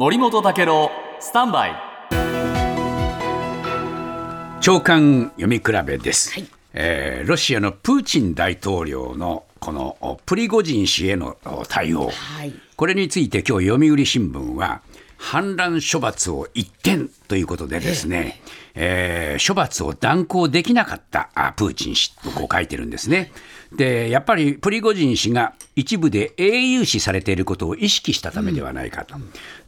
森本武郎スタンバイ。長官読み比べです、はい。えーロシアのプーチン大統領のこのおプリゴジン氏へのお対応、はい。これについて今日読売新聞は反乱処罰を一転ということでですね、えー処罰を断行できなかったあプーチン氏とこう書いてるんですね。でやっぱりプリゴジン氏が一部で英雄視されていることを意識したためではないかと、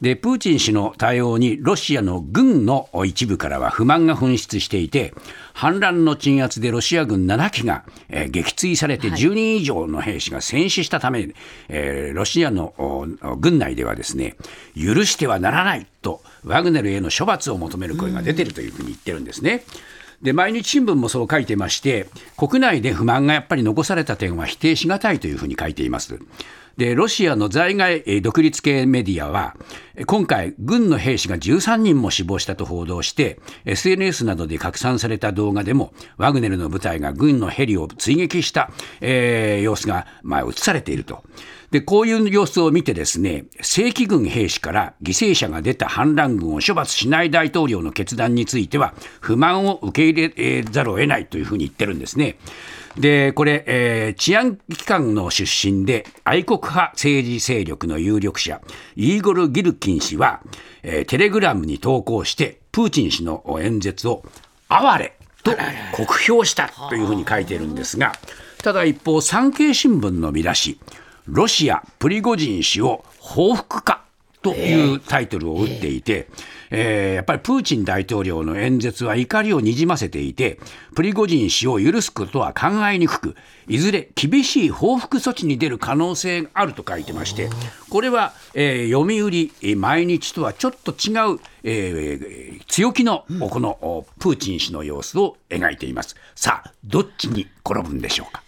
でプーチン氏の対応にロシアの軍の一部からは不満が噴出していて反乱の鎮圧でロシア軍7機が、えー撃墜されて10人以上の兵士が戦死したため、えーロシアのお軍内ではですね許してはならないとワグネルへの処罰を求める声が出ているというふうに言ってるんですね。で毎日新聞もそう書いてまして国内で不満がやっぱり残された点は否定しがたいというふうに書いています。でロシアの在外独立系メディアは今回軍の兵士が13人も死亡したと報道して SNS などで拡散された動画でもワグネルの部隊が軍のヘリを追撃した、えー様子が、まあ、映されていると。でこういう様子を見てですね正規軍兵士から犠牲者が出た反乱軍を処罰しない大統領の決断については不満を受け入れざるを得ないというふうに言ってるんですね。でこれ、えー治安機関の出身で愛国派政治勢力の有力者イーゴル・ギルキン氏は、えーテレグラムに投稿してプーチン氏の演説を哀れと酷評したというふうに書いているんですがただ一方産経新聞の見出しロシアプリゴジン氏を報復かというタイトルを打っていて、えーやっぱりプーチン大統領の演説は怒りをにじませていて、プリゴジン氏を許すことは考えにくく、いずれ厳しい報復措置に出る可能性があると書いてまして、これは、えー読売えー毎日とはちょっと違う、えー強気のこのおプーチン氏の様子を描いています。さあ、どっちに転ぶんでしょうか？